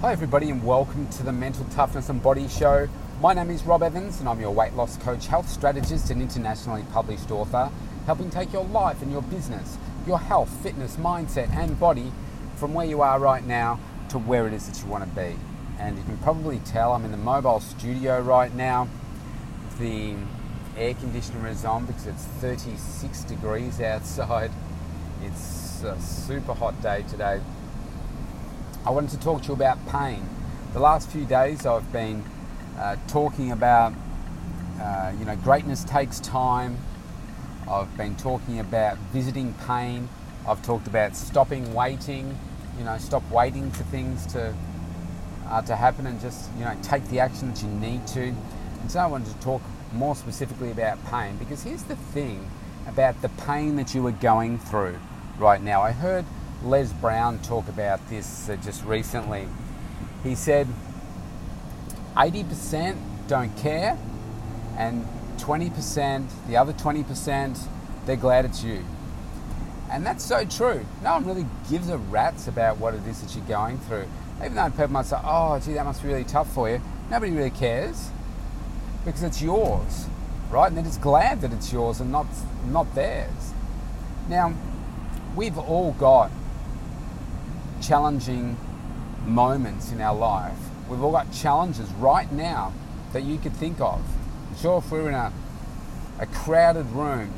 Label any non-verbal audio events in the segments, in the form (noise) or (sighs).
Hi, everybody, and welcome to the Mental Toughness and Body Show. My name is Rob Evans, and I'm your weight loss coach, health strategist, and internationally published author, helping take your life and your business, your health, fitness, mindset, and body from where you are right now to where it is that you want to be. And you can probably tell I'm in the mobile studio right now. The air conditioner is on because it's 36 degrees outside. It's a super hot day today. I wanted to talk to you about pain. The last few days I've been uh, talking about, uh, you know, greatness takes time. I've been talking about visiting pain. I've talked about stopping waiting, you know, stop waiting for things to uh, to happen and just, you know, take the action that you need to. And so I wanted to talk more specifically about pain because here's the thing about the pain that you are going through right now. I heard Les Brown talk about this uh, just recently. He said 80% don't care, and 20%, the other 20%, they're glad it's you. And that's so true. No one really gives a rat's about what it is that you're going through. Even though people might say, oh, gee, that must be really tough for you. Nobody really cares because it's yours, right? And they're just glad that it's yours and not, not theirs. Now, we've all got challenging moments in our life. We've all got challenges right now that you could think of. I'm sure if we're in a, a crowded room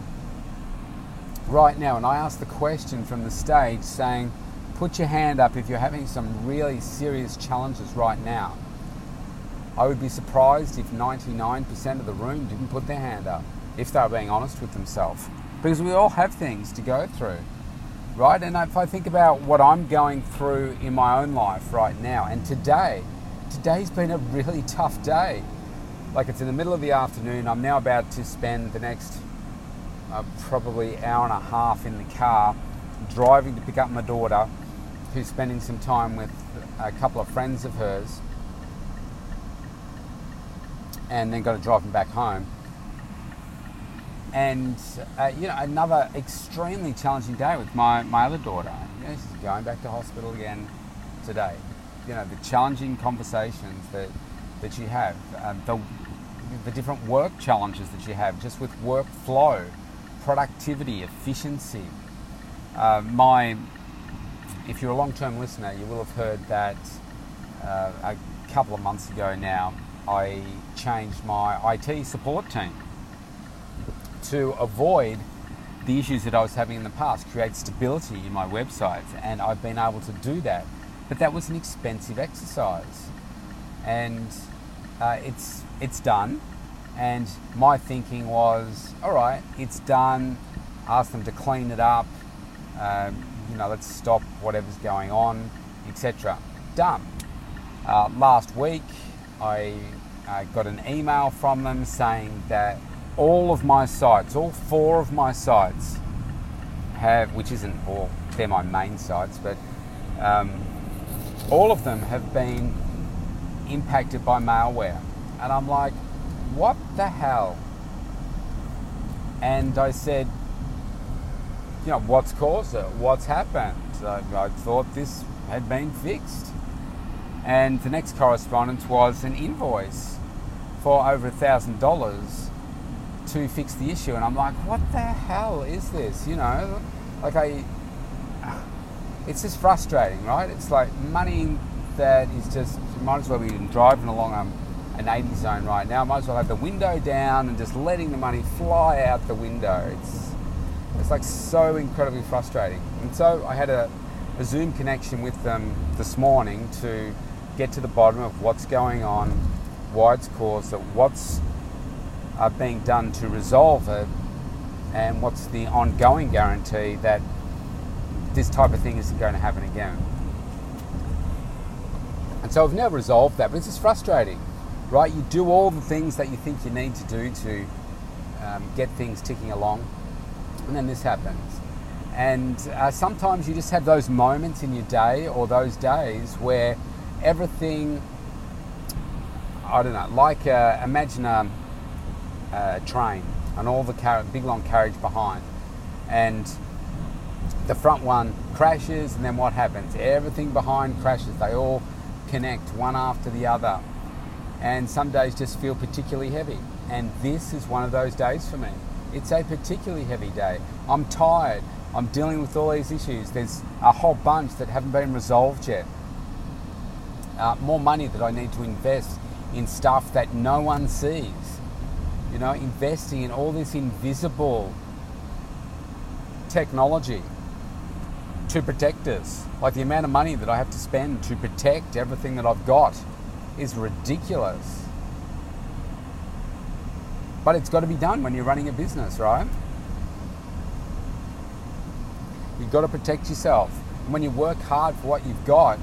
right now and I asked the question from the stage saying, put your hand up if you're having some really serious challenges right now. I would be surprised if 99% of the room didn't put their hand up, if they were being honest with themselves. Because we all have things to go through right? And if I think about what I'm going through in my own life right now, and today, today's been a really (laughs) tough day. Like it's in the middle of the afternoon. I'm now about to spend the next uh, probably hour and a half in the car driving to pick up my daughter, who's spending some time with a couple of friends of hers, and then got to drive them back home and uh, you know another extremely challenging day with my, my other daughter. You know, she's going back to hospital again today. You know the challenging conversations that that you have, uh, the the different work challenges that you have, just with workflow, productivity, efficiency. Uh, my, if you're a long-term listener, you will have heard that uh, a couple of months ago now, I changed my IT support team to avoid the issues that I was having in the past, create stability in my websites, and I've been able to do that. But that was an expensive exercise, and uh, it's it's done. And my thinking was, all right, it's done. Ask them to clean it up. Um, you know, let's stop whatever's going on, etc. Done. Uh, last week, I uh, got an email from them saying that all of my sites, all four of my sites have, which isn't all, they're my main sites, but um, all of them have been impacted by malware. And I'm like, what the hell? And I said, you know, what's caused it? What's happened? I, I thought this had been fixed. And the next correspondence was an invoice for over a thousand dollars to fix the issue. And I'm like, what the hell is this? You know, like I, (sighs) it's just frustrating, right? It's like money that is just, might as well be driving along um, an 80 zone right now. Might as well have the window down and just letting the money fly out the window. It's, it's like so incredibly frustrating. And so I had a, a Zoom connection with them this morning to get to the bottom of what's going on, why it's caused it, what's are being done to resolve it, and what's the ongoing guarantee that this type of thing isn't going to happen again. And so I've now resolved that, but it's just frustrating, right? You do all the things that you think you need to do to um, get things ticking along, and then this happens. And uh, sometimes you just have those moments in your day or those days where everything, I don't know, like uh, imagine a, uh, train and all the car- big long carriage behind. And the front one crashes, and then what happens? Everything behind crashes. They all connect one after the other. And some days just feel particularly heavy. And this is one of those days for me. It's a particularly heavy day. I'm tired. I'm dealing with all these issues. There's a whole bunch that haven't been resolved yet. Uh, more money that I need to invest in stuff that no one sees. You know, investing in all this invisible technology to protect us. Like the amount of money that I have to spend to protect everything that I've got is ridiculous. But it's got to be done when you're running a business, right? You've got to protect yourself. And when you work hard for what you've got,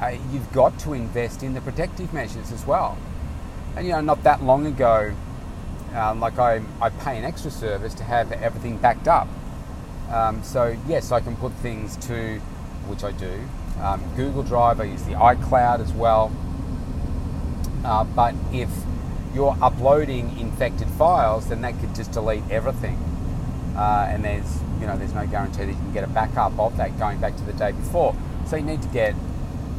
uh, you've got to invest in the protective measures as well. And you know, not that long ago, um, like I, I pay an extra service to have everything backed up. Um, so yes, I can put things to, which I do, um, Google Drive. I use the iCloud as well. Uh, but if you're uploading infected files, then that could just delete everything. Uh, and there's you know there's no guarantee that you can get a backup of that going back to the day before. So you need to get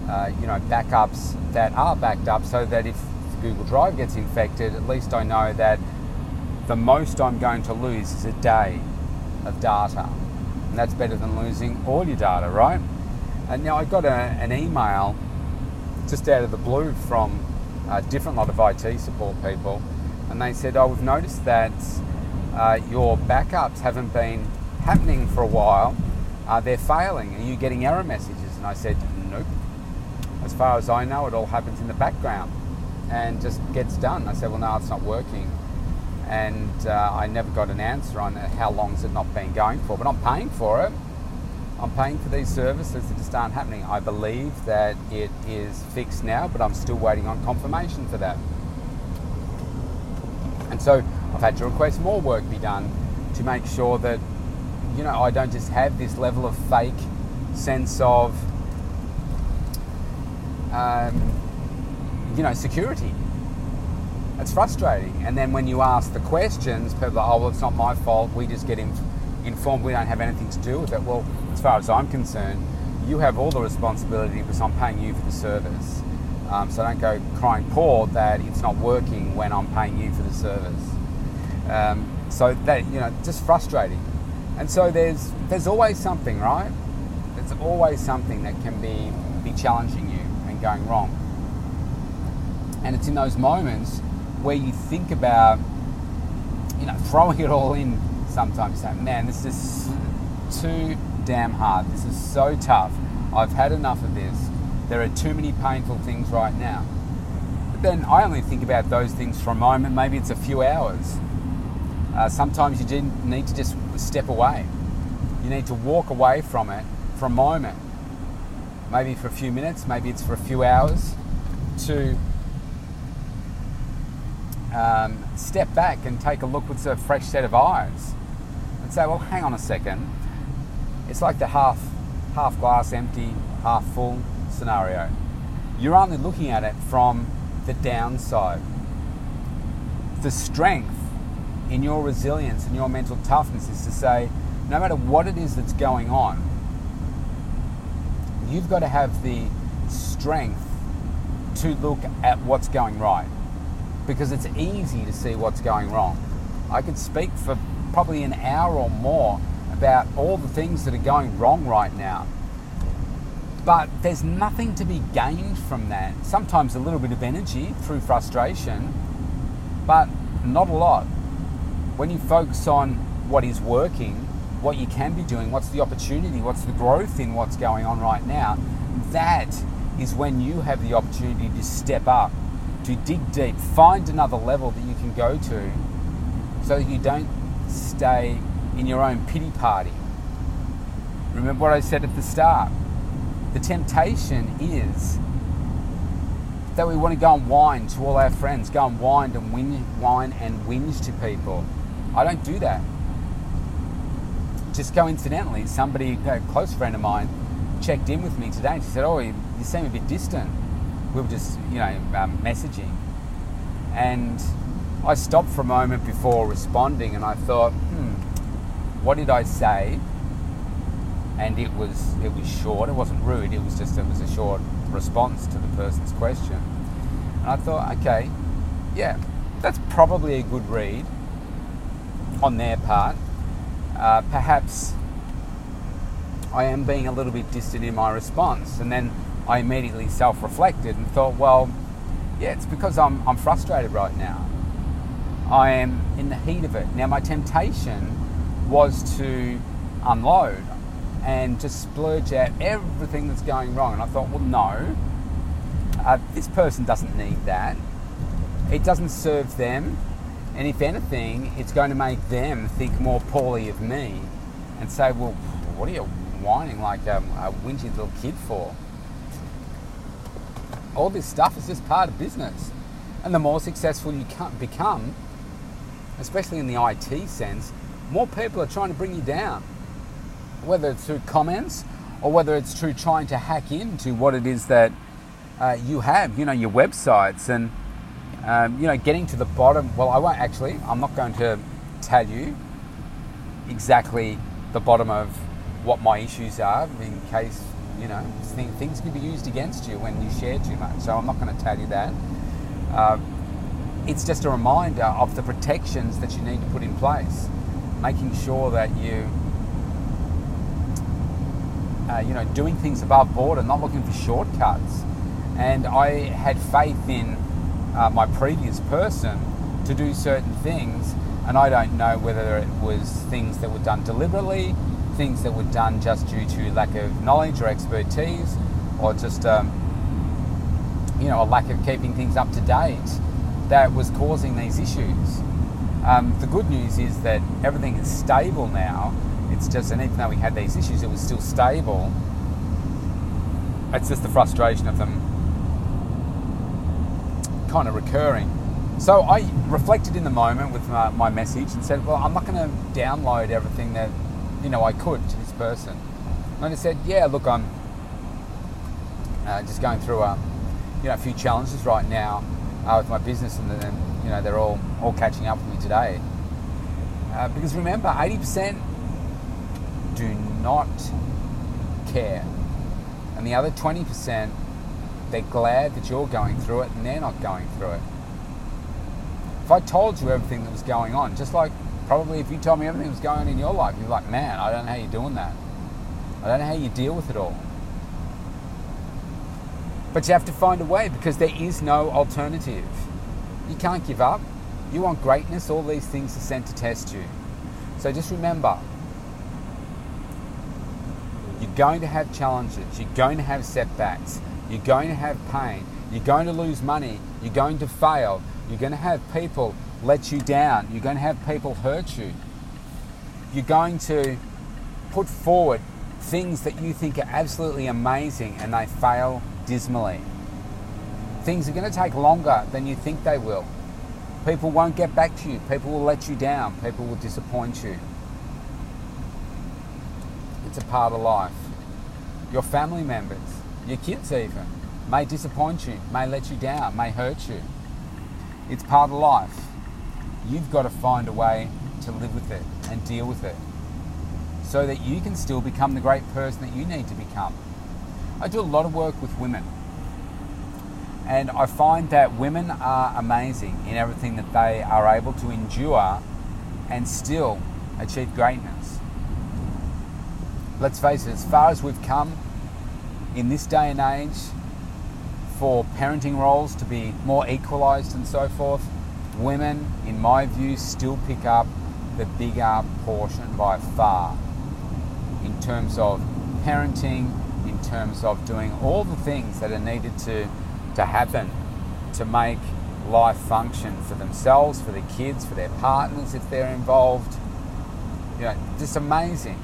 uh, you know backups that are backed up so that if Google Drive gets infected, at least I know that the most I'm going to lose is a day of data. And that's better than losing all your data, right? And now I got a, an email just out of the blue from a different lot of IT support people, and they said, "Oh, we've noticed that uh, your backups haven't been happening for a while. Uh, they're failing. Are you getting error messages?" And I said, "Nope. As far as I know, it all happens in the background and just gets done." I said, "Well, no, it's not working." And uh, I never got an answer on how long's it not been going for, but I'm paying for it. I'm paying for these services that just aren't happening. I believe that it is fixed now, but I'm still waiting on confirmation for that. And so I've had to request more work be done to make sure that, you know, I don't just have this level of fake sense of, um, you know, security. It's frustrating. And then when you ask the questions, people are, oh, well, it's not my fault. We just get in informed we don't have anything to do with it. Well, as far as I'm concerned, you have all the responsibility because I'm paying you for the service. Um, so don't go crying poor that it's not working when I'm paying you for the service. Um, so that you know, just frustrating. And so there's there's always something, right? There's always something that can be be challenging you and going wrong. And it's in those moments where you think about, you know, throwing it all in sometimes say, man, this is too damn hard. This is so tough. I've had enough of this. There are too many painful things right now. But then I only think about those things for a moment. Maybe it's a few hours. Uh, sometimes you need to just step away. You need to walk away from it for a moment. Maybe for a few minutes, maybe it's for a few hours to um, step back and take a look with a fresh set of eyes and say, well, hang on a second. It's like the half half glass empty, half full scenario. You're only looking at it from the downside. The strength in your resilience and your mental toughness is to say, no matter what it is that's going on, you've got to have the strength to look at what's going right because it's easy to see what's going wrong. I could speak for probably an hour or more about all the things that are going wrong right now. But there's nothing to be gained from that. Sometimes a little bit of energy through frustration, but not a lot. When you focus on what is working, what you can be doing, what's the opportunity, what's the growth in what's going on right now, that is when you have the opportunity to step up, to dig deep, find another level that you can go to so that you don't stay in your own pity party. Remember what I said at the start. The temptation is that we want to go and whine to all our friends, go and whine and whinge, whine and whinge to people. I don't do that. Just coincidentally, somebody, a close friend of mine, checked in with me today and she said, "Oh, you seem a bit distant." We were just, you know, um, messaging, and I stopped for a moment before responding and I thought, hmm, what did I say and it was it was short. It wasn't rude. It was just it was a short response to the person's question. And I thought, okay, yeah, that's probably a good read on their part. Uh, perhaps I am being a little bit distant in my response, and then I immediately self-reflected and thought, well, yeah, it's because I'm I'm frustrated right now. I am in the heat of it. Now, my temptation was to unload and just splurge out everything that's going wrong. And I thought, well, no, uh, this person doesn't need that. It doesn't serve them. And if anything, it's going to make them think more poorly of me and say, well, what are you whining like a, a little kid for? All this stuff is just part of business. And the more successful you become, especially in the IT sense, more people are trying to bring you down whether it's through comments or whether it's through trying to hack into what it is that uh, you have, you know, your websites and, um, you know, getting to the bottom. Well, I won't actually, I'm not going to tell you exactly the bottom of what my issues are in case, you know, things can be used against you when you share too much. So I'm not going to tell you that. Uh, it's just a reminder of the protections that you need to put in place, making sure that you uh, you know, doing things above board and not looking for shortcuts. And I had faith in uh, my previous person to do certain things, and I don't know whether it was things that were done deliberately, things that were done just due to lack of knowledge or expertise, or just um, you know a lack of keeping things up to date that was causing these issues. Um, the good news is that everything is stable now, it's just, and even though we had these issues, it was still stable. It's just the frustration of them kind of recurring. So I reflected in the moment with my, my message and said, well, I'm not going to download everything that, you know, I could to this person. And I said, yeah, look, I'm uh, just going through a, you know, a few challenges right now uh, with my business, and then you know they're all all catching up with me today. Uh, because remember, 80% do not care. And the other 20%, they're glad that you're going through it and they're not going through it. If I told you everything that was going on, just like probably if you told me everything was going in your life, you'd be like, man, I don't know how you're doing that. I don't know how you deal with it all. But you have to find a way because there is no alternative. You can't give up. You want greatness, all these things are sent to test you. So just remember you're going to have challenges, you're going to have setbacks, you're going to have pain, you're going to lose money, you're going to fail, you're going to have people let you down, you're going to have people hurt you. You're going to put forward things that you think are absolutely amazing and they fail dismally. Things are going to take longer than you think they will. People won't get back to you. People will let you down. People will disappoint you. It's a part of life. Your family members, your kids even, may disappoint you, may let you down, may hurt you. It's part of life. You've got to find a way to live with it and deal with it so that you can still become the great person that you need to become. I do a lot of work with women. And I find that women are amazing in everything that they are able to endure and still achieve greatness let's face it, as far as we've come in this day and age for parenting roles to be more equalised and so forth, women, in my view, still pick up the bigger portion by far in terms of parenting, in terms of doing all the things that are needed to, to happen to make life function for themselves, for their kids, for their partners if they're involved. You know, just amazing.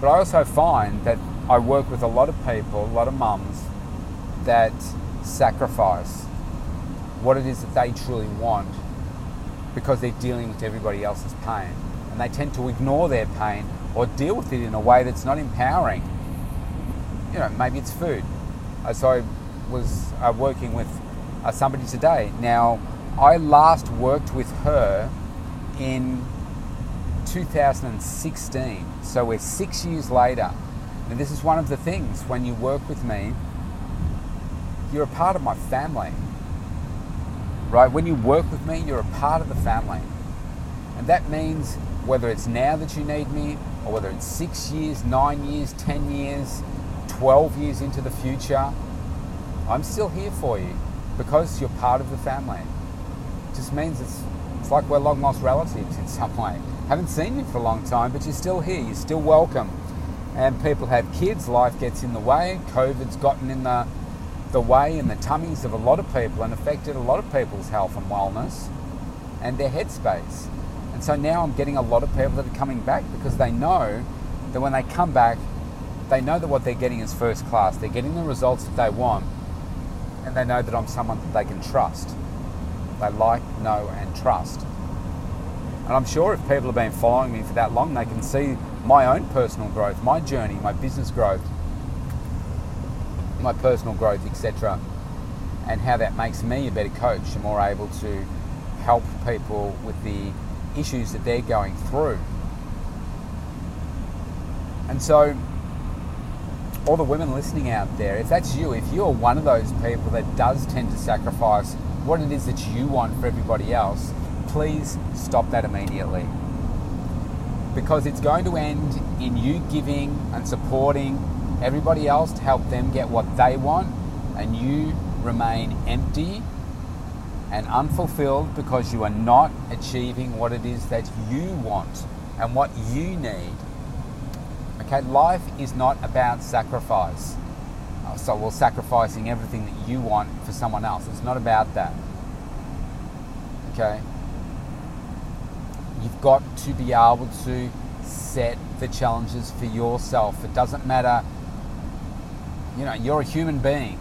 But I also find that I work with a lot of people, a lot of mums, that sacrifice what it is that they truly want because they're dealing with everybody else's pain. And they tend to ignore their pain or deal with it in a way that's not empowering. You know, maybe it's food. So I was uh, working with uh, somebody today. Now, I last worked with her in 2016. So we're six years later. And this is one of the things when you work with me, you're a part of my family. Right? When you work with me, you're a part of the family. And that means whether it's now that you need me, or whether it's six years, nine years, 10 years, 12 years into the future, I'm still here for you because you're part of the family. It just means it's, it's like we're long lost relatives in some way. Haven't seen you for a long time, but you're still here, you're still welcome. And people have kids, life gets in the way, COVID's gotten in the, the way in the tummies of a lot of people and affected a lot of people's health and wellness and their headspace. And so now I'm getting a lot of people that are coming back because they know that when they come back, they know that what they're getting is first class. They're getting the results that they want, and they know that I'm someone that they can trust. They like, know, and trust. And I'm sure if people have been following me for that long, they can see my own personal growth, my journey, my business growth, my personal growth, etc., and how that makes me a better coach and more able to help people with the issues that they're going through. And so, all the women listening out there, if that's you, if you're one of those people that does tend to sacrifice what it is that you want for everybody else, please stop that immediately. Because it's going to end in you giving and supporting everybody else to help them get what they want, and you remain empty and unfulfilled because you are not achieving what it is that you want and what you need. Okay, life is not about sacrifice. Uh, so, well, sacrificing everything that you want for someone else. It's not about that. Okay? You've got to be able to set the challenges for yourself. It doesn't matter, you know, you're a human being.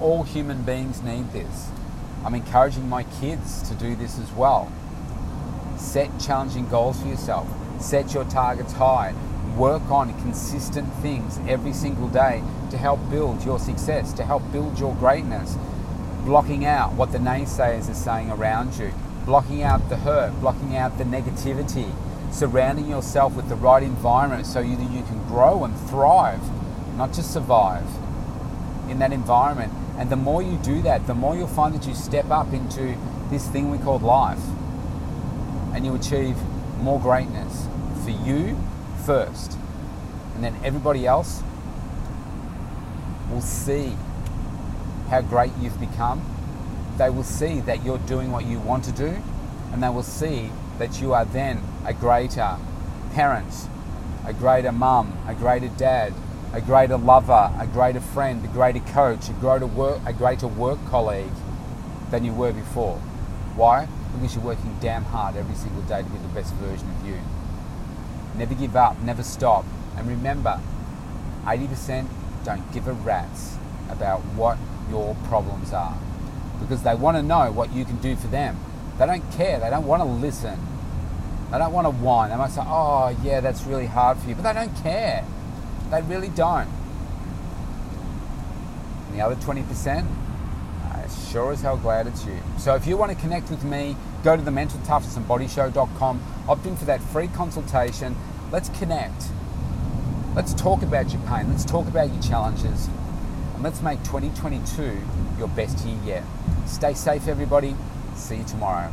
All human beings need this. I'm encouraging my kids to do this as well. Set challenging goals for yourself, set your targets high, work on consistent things every single day to help build your success, to help build your greatness. Blocking out what the naysayers are saying around you, blocking out the hurt, blocking out the negativity, surrounding yourself with the right environment so you, that you can grow and thrive, not just survive in that environment and the more you do that, the more you'll find that you step up into this thing we call life and you achieve more greatness for you first. And then everybody else will see how great you've become. They will see that you're doing what you want to do, and they will see that you are then a greater parent, a greater mum, a greater dad, a greater lover, a greater friend, a greater coach, a greater work, a greater work colleague than you were before. Why? Because you're working damn hard every single day to be the best version of you. Never give up, never stop. And remember, 80% don't give a rat's about what your problems are because they want to know what you can do for them. They don't care, they don't want to listen. They don't want to whine. They might say, oh, yeah, that's really hard for you, but they don't care. They really don't. And the other 20%, I sure as hell glad it's you. So if you want to connect with me, go to the mentaltoughnessandbodyshow.com. Opt in for that free consultation. Let's connect. Let's talk about your pain. Let's talk about your challenges. And let's make 2022 your best year yet. Stay safe, everybody. See you tomorrow.